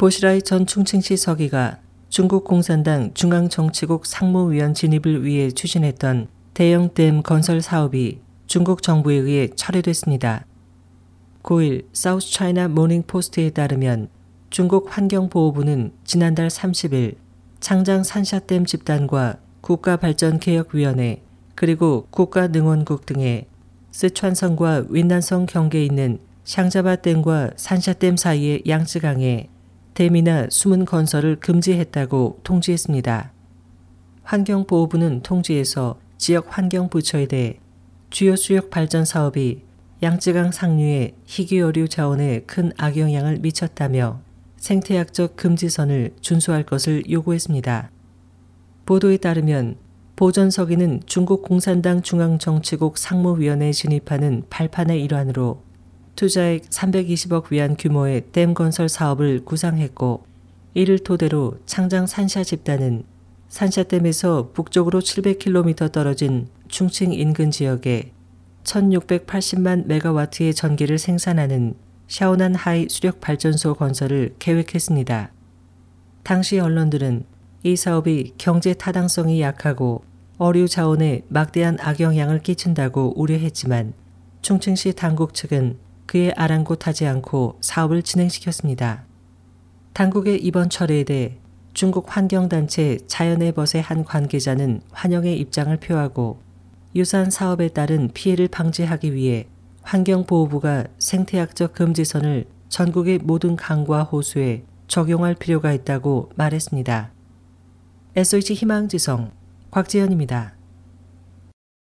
보시라이 전 충칭시 서기가 중국 공산당 중앙정치국 상무위원 진입을 위해 추진했던 대형 댐 건설 사업이 중국 정부에 의해 철회됐습니다. 9일 사우스 차이나 모닝 포스트에 따르면 중국 환경보호부는 지난달 30일 창장 산샤댐 집단과 국가발전개혁위원회 그리고 국가능원국 등의 스촨성과 윈난성 경계에 있는 샹자바댐과 산샤댐 사이의 양쯔강에 댐이나 숨은 건설을 금지했다고 통지했습니다. 환경보호부는 통지에서 지역 환경부처에 대해 주요 수역 발전 사업이 양쯔강 상류의 희귀어류 자원에 큰 악영향을 미쳤다며 생태학적 금지선을 준수할 것을 요구했습니다. 보도에 따르면 보전석이는 중국 공산당 중앙정치국 상무위원회에 진입하는 발판의 일환으로 투자액 320억 위안 규모의 댐 건설 사업을 구상했고 이를 토대로 창장 산샤 집단은 산샤댐에서 북쪽으로 700km 떨어진 충칭 인근 지역에 1680만 메가와트의 전기를 생산하는 샤오난 하이 수력 발전소 건설을 계획했습니다. 당시 언론들은 이 사업이 경제 타당성이 약하고 어류 자원에 막대한 악영향을 끼친다고 우려했지만 충칭시 당국 측은 그에 아랑곳하지 않고 사업을 진행시켰습니다. 당국의 이번 철회에 대해 중국 환경단체 자연의 벗의 한 관계자는 환영의 입장을 표하고 유산 사업에 따른 피해를 방지하기 위해 환경보호부가 생태학적 금지선을 전국의 모든 강과 호수에 적용할 필요가 있다고 말했습니다. SOH 희망지성 곽지연입니다.